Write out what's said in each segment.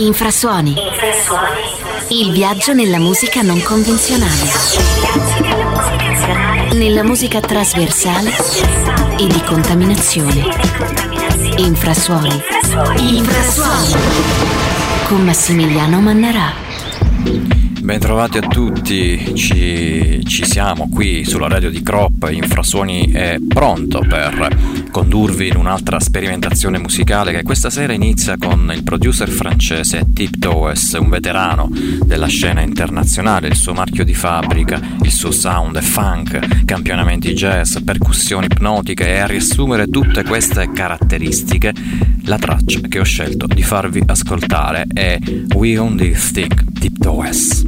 Infrasuoni. Il viaggio nella musica non convenzionale. Nella musica trasversale e di contaminazione. Infrasuoni. Infrasuoni. Con Massimiliano Mannarà. Bentrovati a tutti, ci, ci, siamo qui sulla radio di Crop, Infrasuoni è pronto per condurvi in un'altra sperimentazione musicale che questa sera inizia con il producer francese Tip Toes, un veterano della scena internazionale, il suo marchio di fabbrica, il suo sound è funk, campionamenti jazz, percussioni ipnotiche e a riassumere tutte queste caratteristiche la traccia che ho scelto di farvi ascoltare è We Own This Thing, Deep Torres.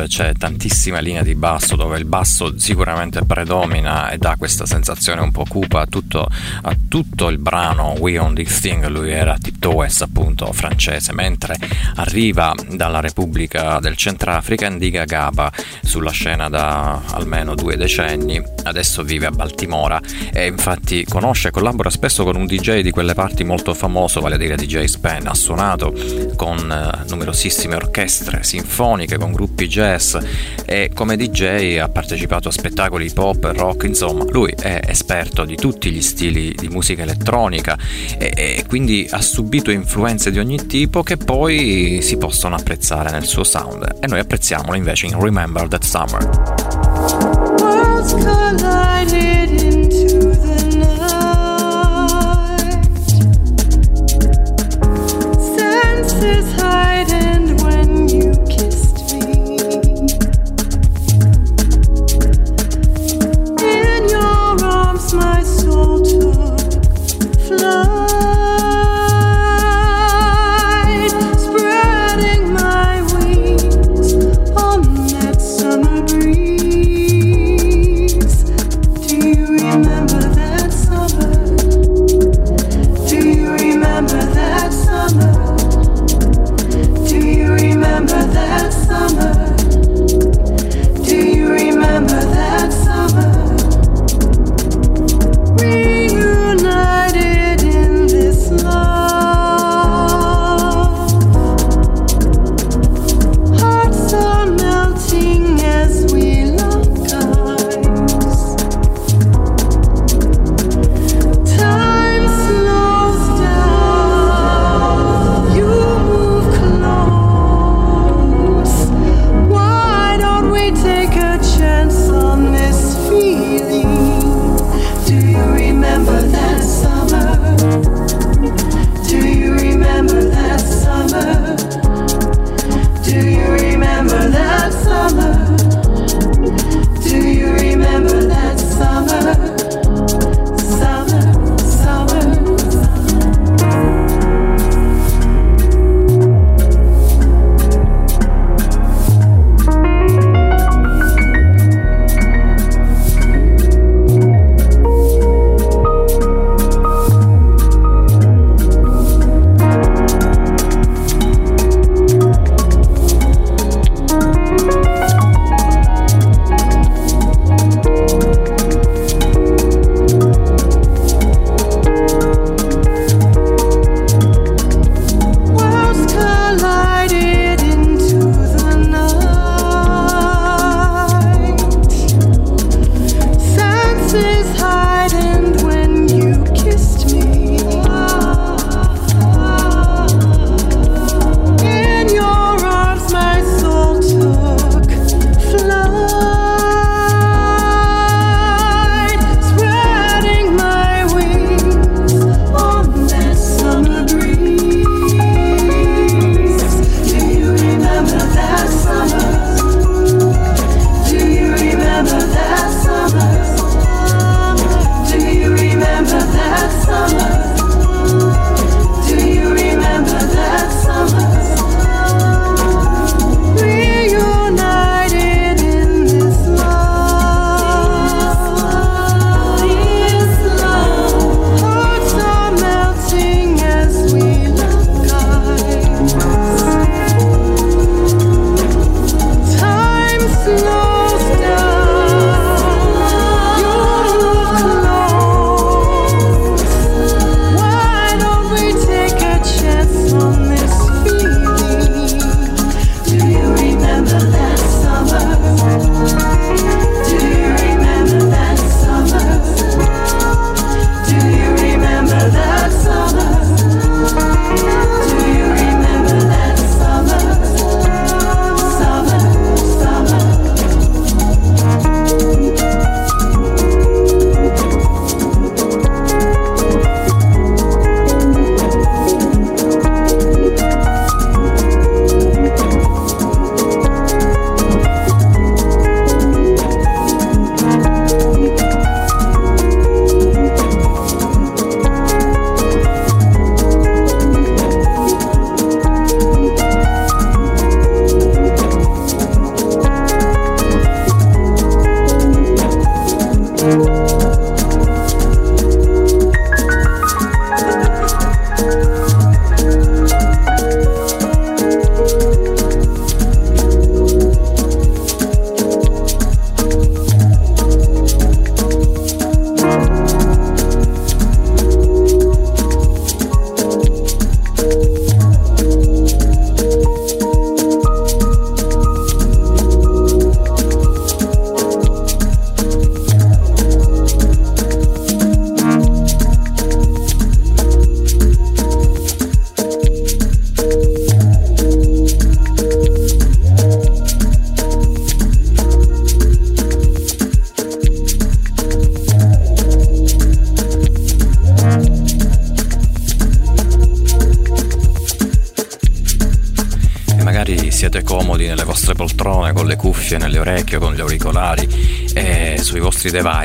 Dove c'è tantissima linea di basso, dove il basso sicuramente predomina e dà questa sensazione un po' cupa a tutto, a tutto il brano We On This Thing, lui era Tiptoes appunto francese, mentre arriva dalla Repubblica del Centrafrica Ndiga Gaba sulla scena da almeno due decenni, adesso vive a Baltimora e infatti conosce e collabora spesso con un DJ di quelle parti molto famoso, vale a dire DJ Spen, ha suonato con eh, numerosissime orchestre sinfoniche, con gruppi jazz e come DJ ha partecipato a spettacoli pop rock, insomma lui è esperto di tutti gli stili di musica elettronica e, e quindi ha subito influenze di ogni tipo che poi si possono apprezzare nel suo sound e noi apprezziamolo invece in Remember That Summer. Worlds collided into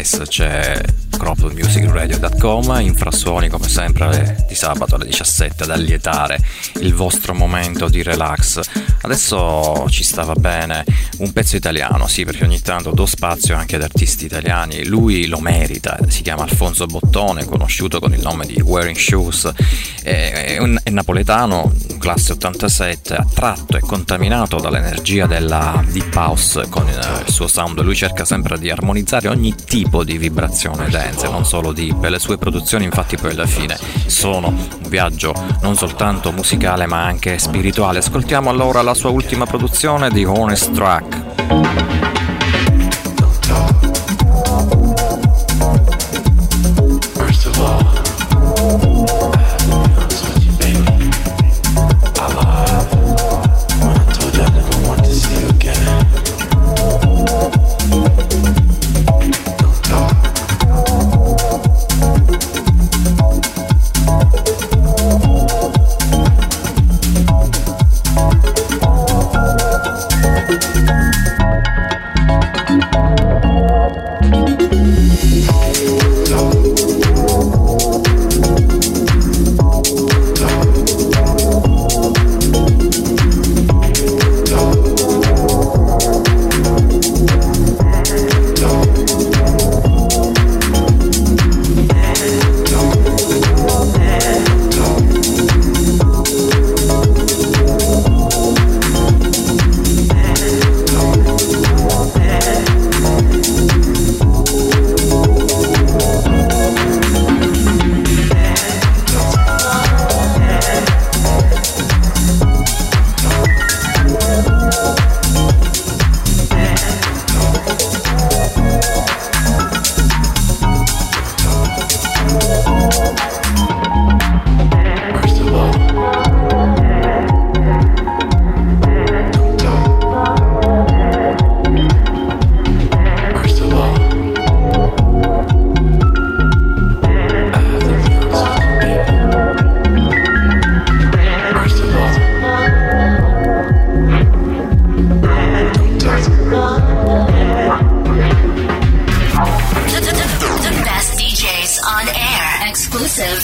device c'è cropmusicradio.com, infrasuoni come sempre di sabato alle 17 ad allietare il vostro momento di relax. Adesso ci stava bene un pezzo italiano, sì, perché ogni tanto do spazio anche ad artisti italiani. Lui lo merita, si chiama Alfonso Bottone, conosciuto con il nome di Wearing Shoes, è, un, è napoletano, classe 87, attratto e contaminato dall'energia della deep house con il suo sound. Lui cerca sempre di armonizzare ogni tipo di vibrazione dance, non solo deep. Le sue produzioni, infatti, poi alla fine sono un viaggio non soltanto musicale ma anche spirituale. Ascoltiamo allora la sua ultima produzione di Honest Track.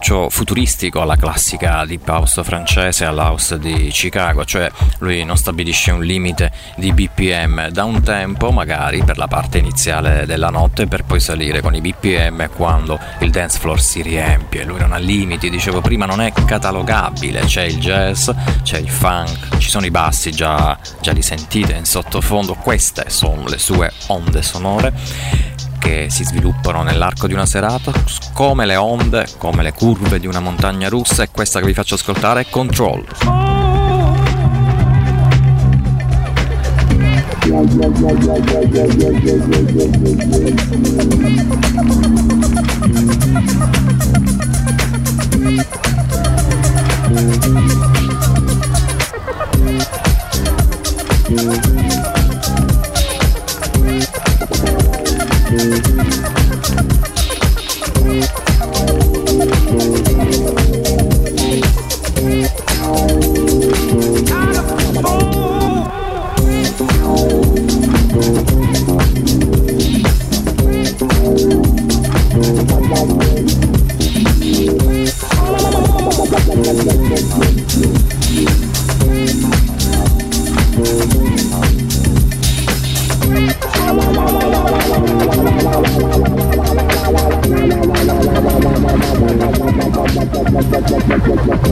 approccio futuristico alla classica deep house francese, all'house di Chicago, cioè lui non stabilisce un limite di BPM da un tempo magari per la parte iniziale della notte per poi salire con i BPM quando il dance floor si riempie, lui non ha limiti, dicevo prima non è catalogabile, c'è il jazz, c'è il funk, ci sono i bassi già, già li sentite in sottofondo, queste sono le sue onde sonore che si sviluppano nell'arco di una serata, come le onde, come le curve di una montagna russa e questa che vi faccio ascoltare è Control. Oh. Thank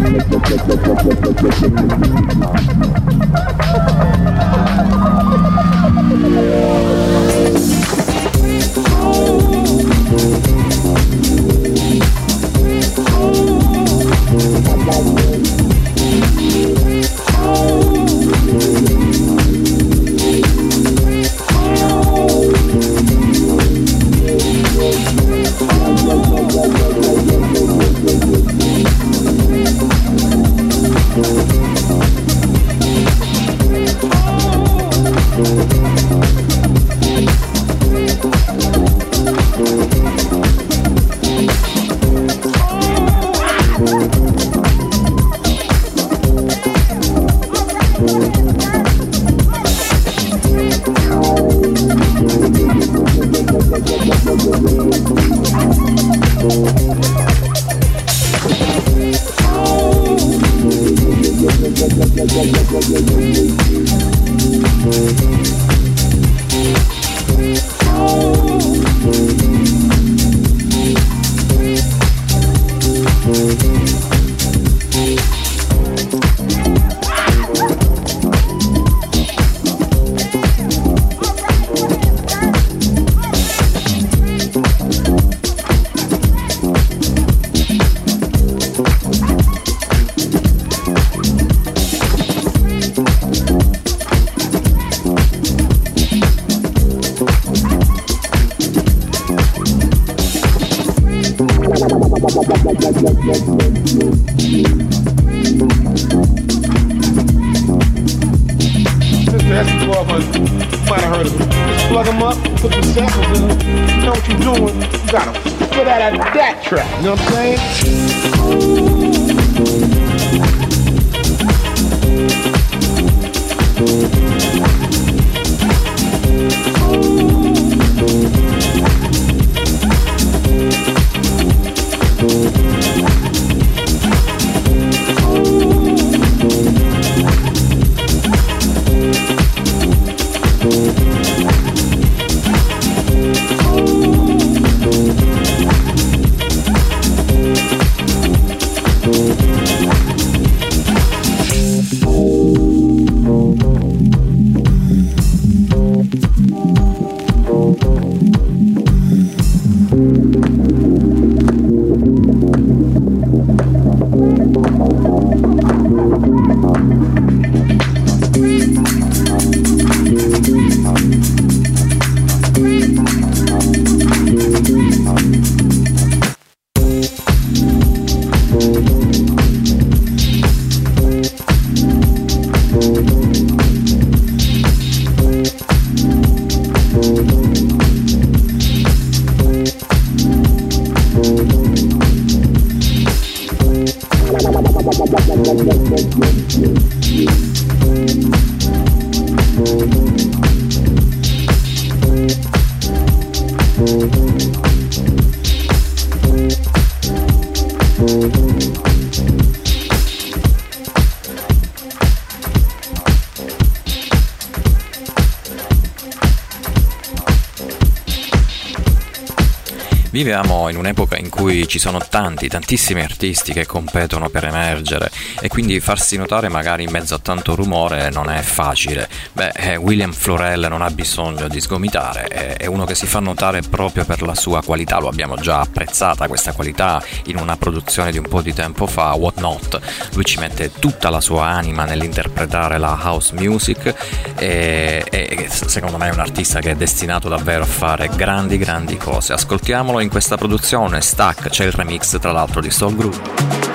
in un'epoca in cui ci sono tanti, tantissimi artisti che competono per emergere e quindi farsi notare magari in mezzo a tanto rumore non è facile. Beh, eh, William Florell non ha bisogno di sgomitare, è uno che si fa notare proprio per la sua qualità, lo abbiamo già apprezzata questa qualità in una produzione di un po' di tempo fa, What Not. Lui ci mette tutta la sua anima nell'interpretare la house music e, e secondo me è un artista che è destinato davvero a fare grandi grandi cose. Ascoltiamolo in questa produzione, Stack, c'è il remix tra l'altro di Soul Group.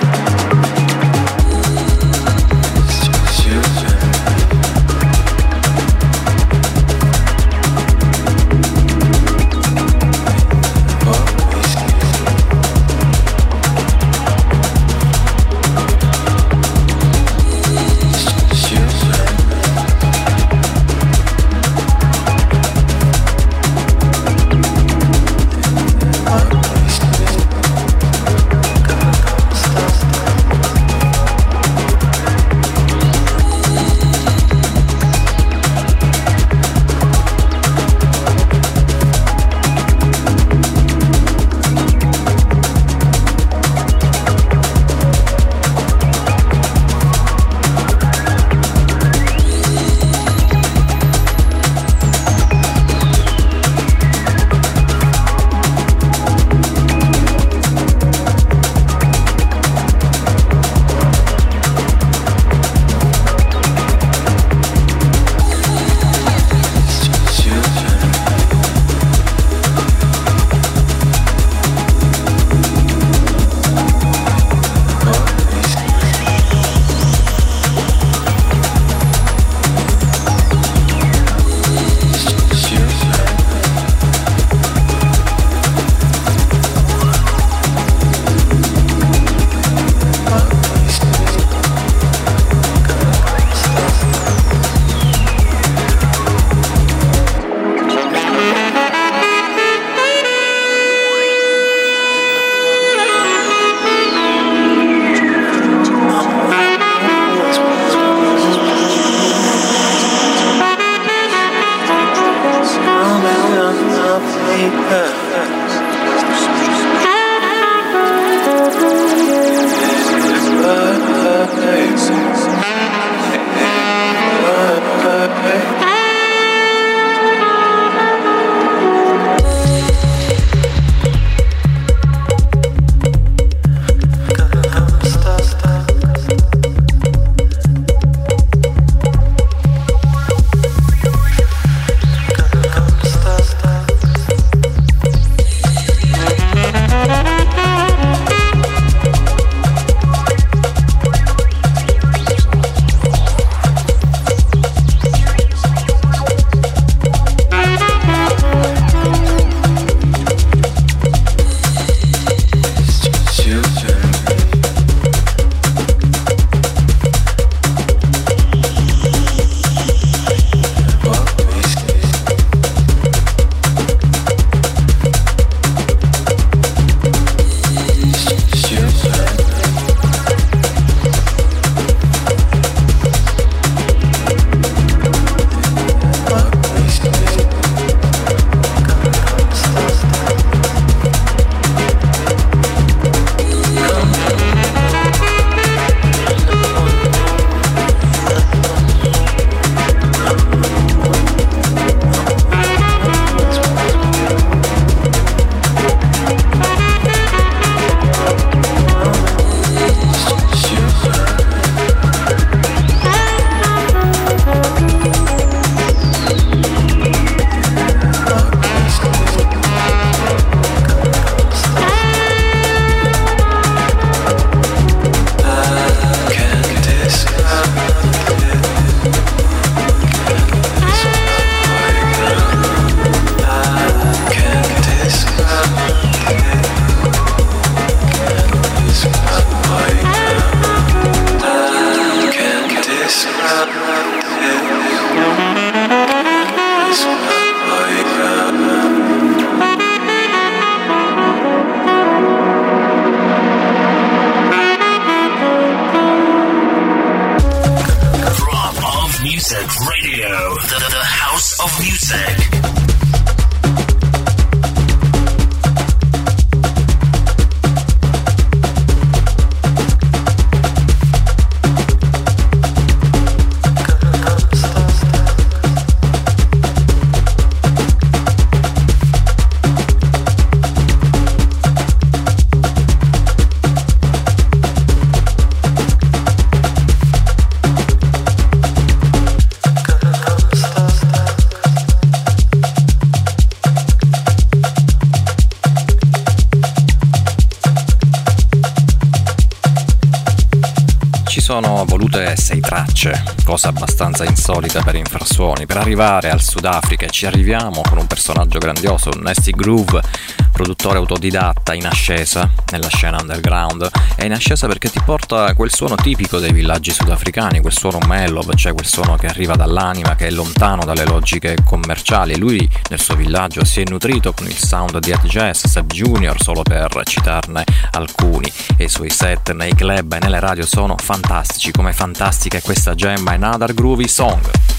Cosa abbastanza insolita per infrasuoni. Per arrivare al Sudafrica ci arriviamo con un personaggio grandioso, Nasty Groove, produttore autodidatta in ascesa nella scena underground. È in ascesa perché ti porta quel suono tipico dei villaggi sudafricani, quel suono mellow, cioè quel suono che arriva dall'anima, che è lontano dalle logiche commerciali. Lui nel suo villaggio si è nutrito con il sound di Ed Jazz, Seb Junior, solo per citarne alcuni, e i suoi set nei club e nelle radio sono fantastici, come fantastica è questa gemma Another Groovy Song.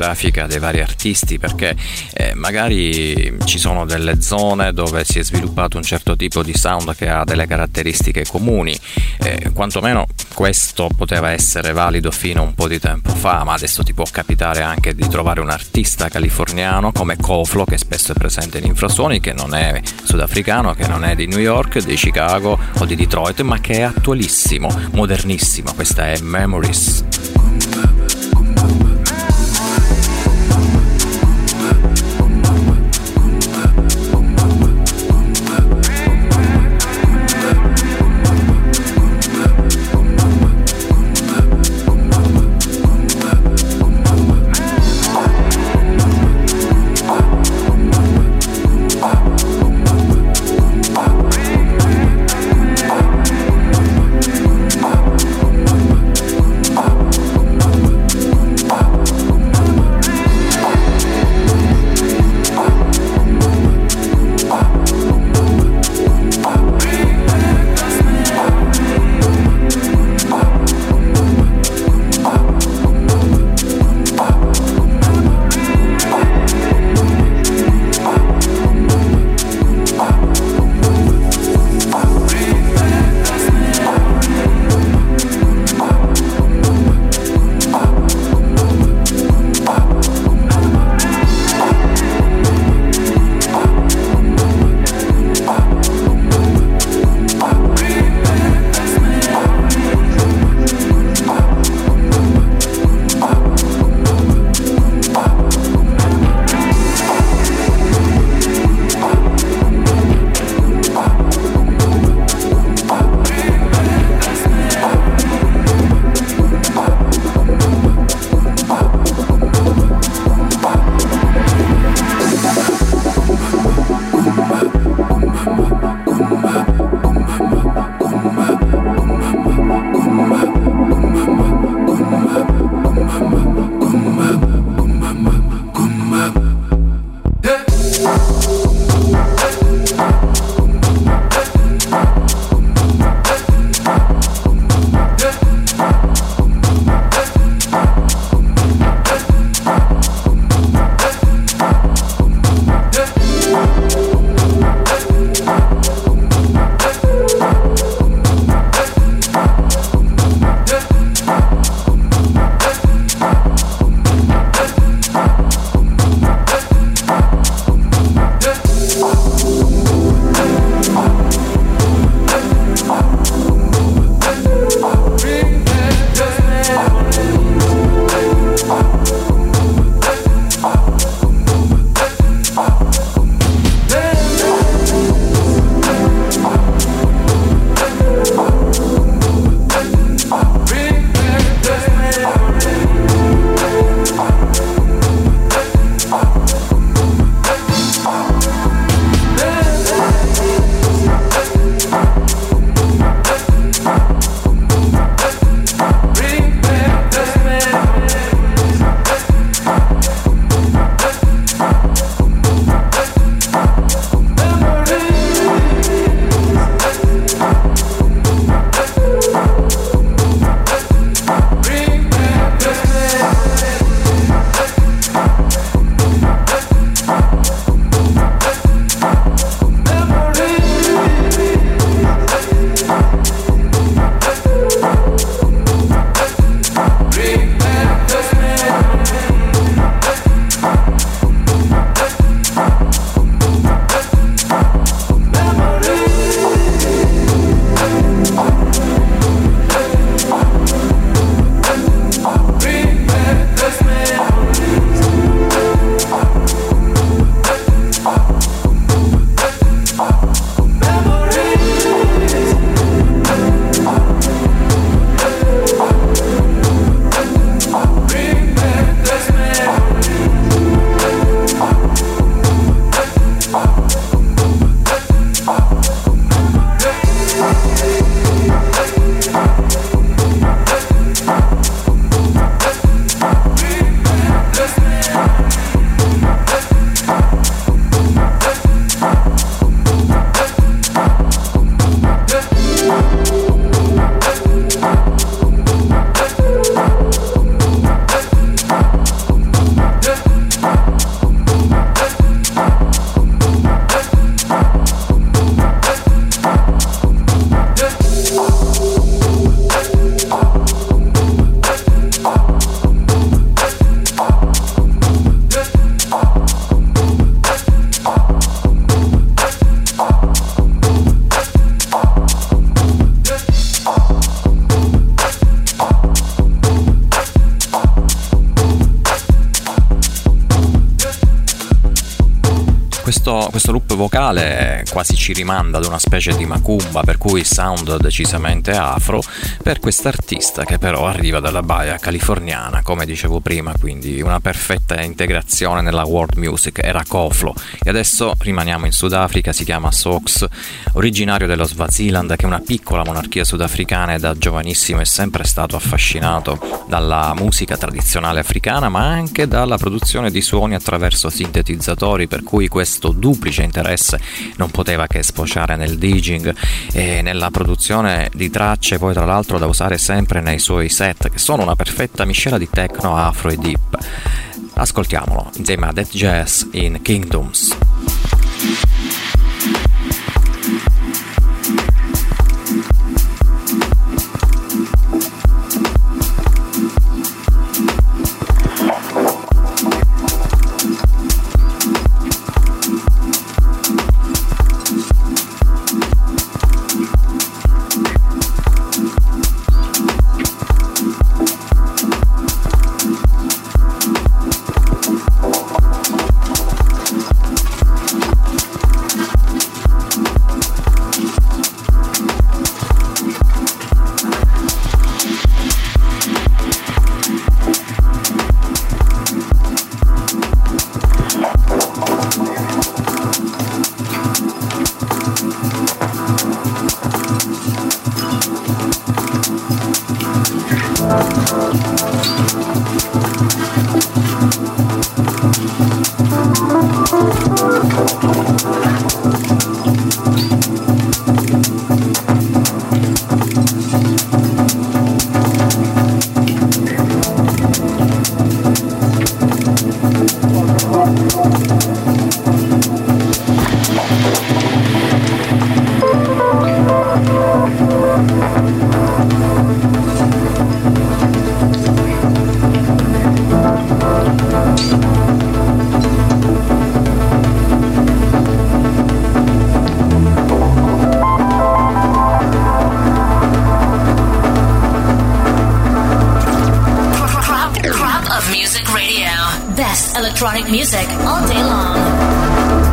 L'origine geografica dei vari artisti perché eh, magari ci sono delle zone dove si è sviluppato un certo tipo di sound che ha delle caratteristiche comuni, eh, quantomeno questo poteva essere valido fino a un po' di tempo fa, ma adesso ti può capitare anche di trovare un artista californiano come Koflo che spesso è presente in infrasuoni, che non è sudafricano, che non è di New York, di Chicago o di Detroit, ma che è attualissimo, modernissimo. Questa è Memories. Ci rimanda ad una specie di macumba, per cui sound decisamente afro per quest'artista che però arriva dalla baia californiana, come dicevo prima, quindi una perfetta integrazione nella world music, era Koflo. E adesso rimaniamo in Sudafrica, si chiama Sox, originario dello Swaziland, che è una piccola monarchia sudafricana e da giovanissimo è sempre stato affascinato dalla musica tradizionale africana, ma anche dalla produzione di suoni attraverso sintetizzatori, per cui questo duplice interesse non poteva che sfociare nel DJing e nella produzione di tracce, poi tra l'altro da usare sempre nei suoi set, che sono una perfetta miscela di techno, afro e deep. Ascoltiamolo insieme a Death Jazz in Kingdoms. Music all day long.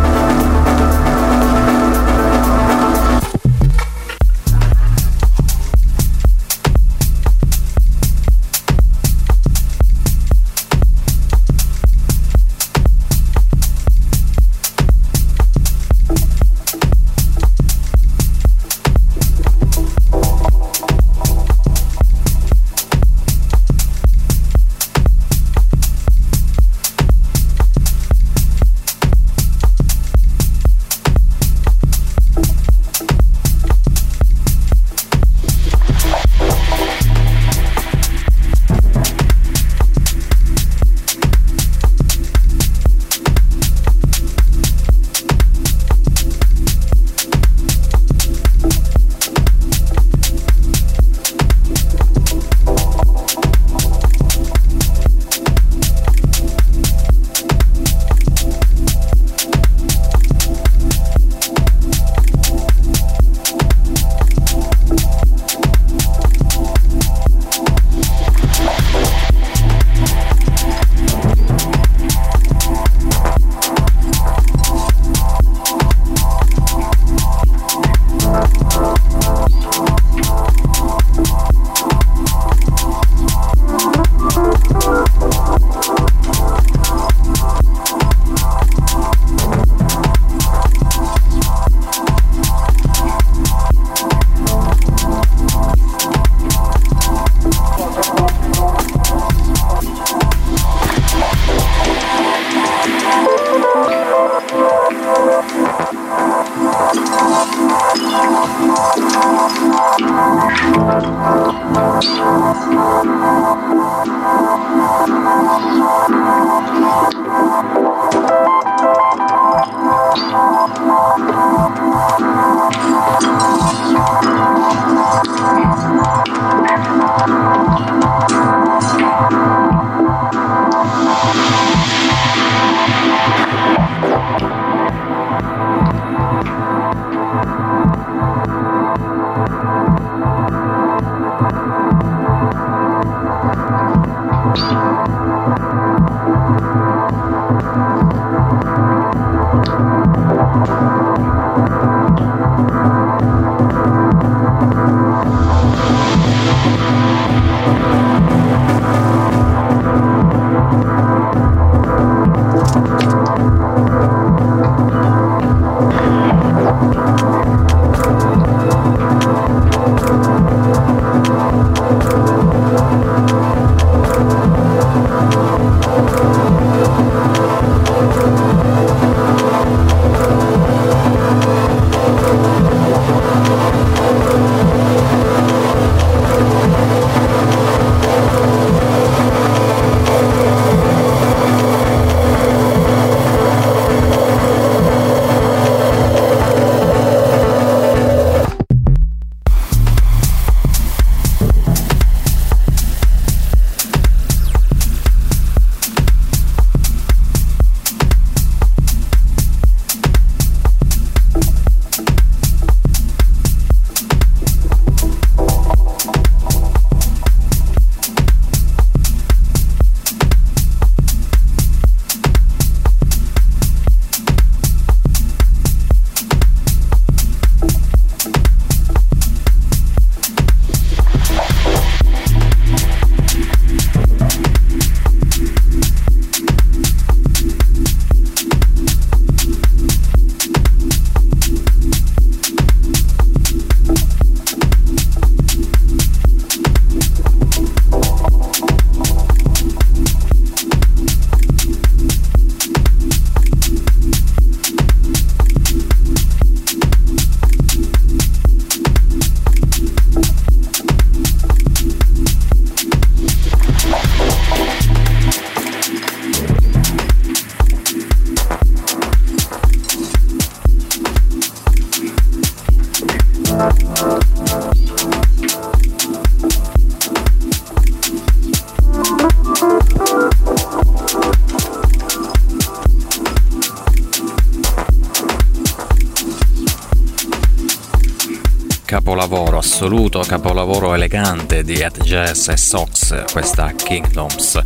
Elegante di Ed Jazz e Sox, questa Kingdoms.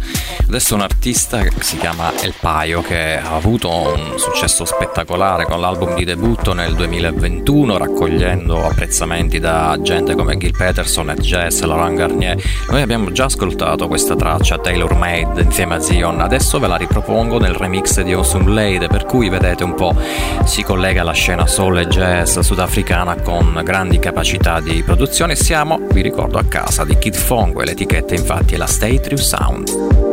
Adesso un artista che si chiama El Paio che ha avuto un successo spettacolare con l'album di debutto nel 2021 raccogliendo apprezzamenti da gente come Gil Peterson, Ed Jazz, Laurent Garnier. Noi abbiamo già ascoltato questa traccia Taylor Made insieme a Zion, adesso ve la ripropongo nel remix di Osum Lade per cui vedete un po' si collega la scena soul e jazz sudafricana con grandi capacità di produzione. Siamo, vi ricordo, a casa di Kid Fongue, l'etichetta infatti è la Stay True Sound.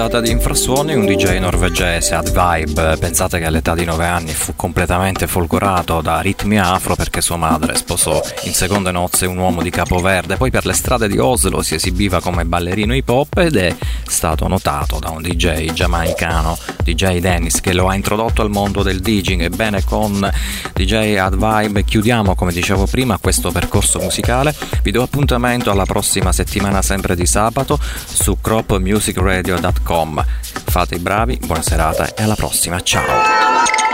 Puntata di Infrasuoni un DJ norvegese ad vibe. Pensate che all'età di 9 anni fu completamente folgorato da ritmi afro perché sua madre sposò in seconde nozze un uomo di Capoverde. Poi per le strade di Oslo si esibiva come ballerino hip hop ed è stato notato da un DJ giamaicano, DJ Dennis, che lo ha introdotto al mondo del DJing. Ebbene, con DJ ad vibe chiudiamo, come dicevo prima, questo percorso musicale. Vi do appuntamento alla prossima settimana, sempre di sabato, su cropmusicradio.com. Fate i bravi, buona serata e alla prossima, ciao!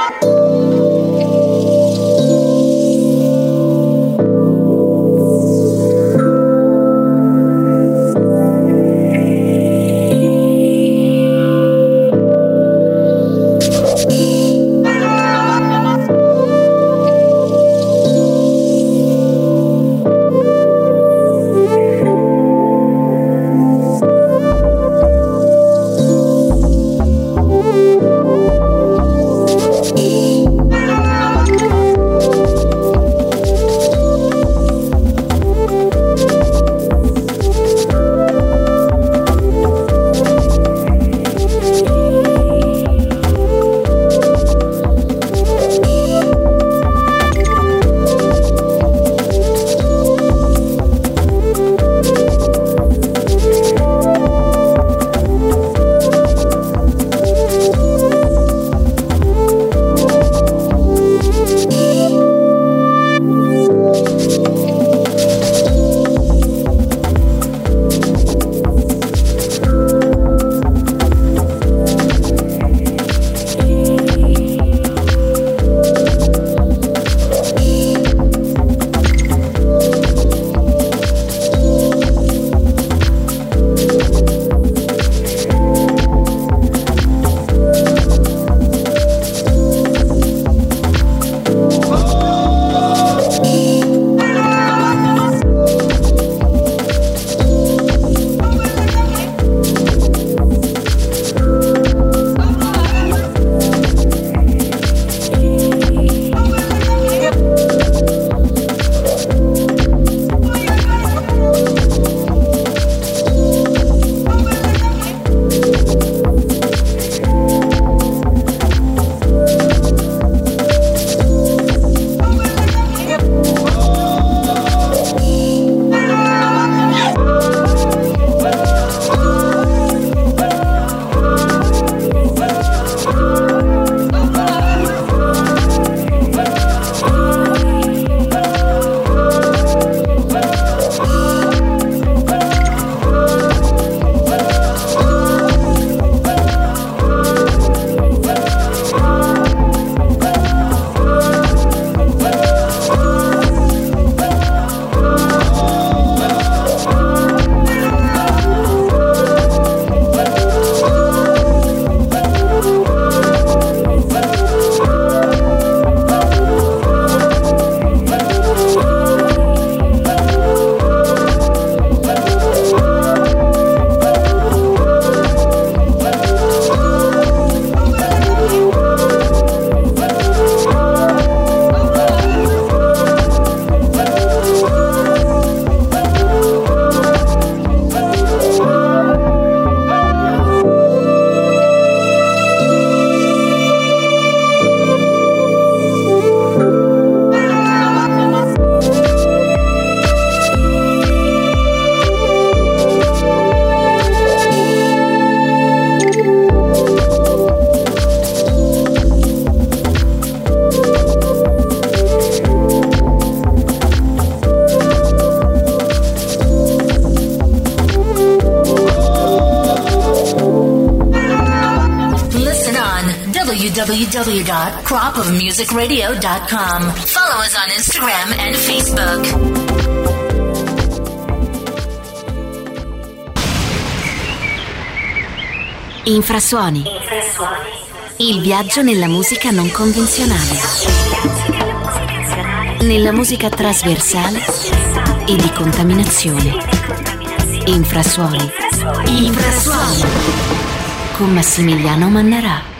www.cropofmusicradio.com. Follow us on Instagram and Facebook. Infrasuoni. Il viaggio nella musica non convenzionale. Nella musica trasversale e di contaminazione. Infrasuoni. Infrasuoni. Con Massimiliano Mannarà.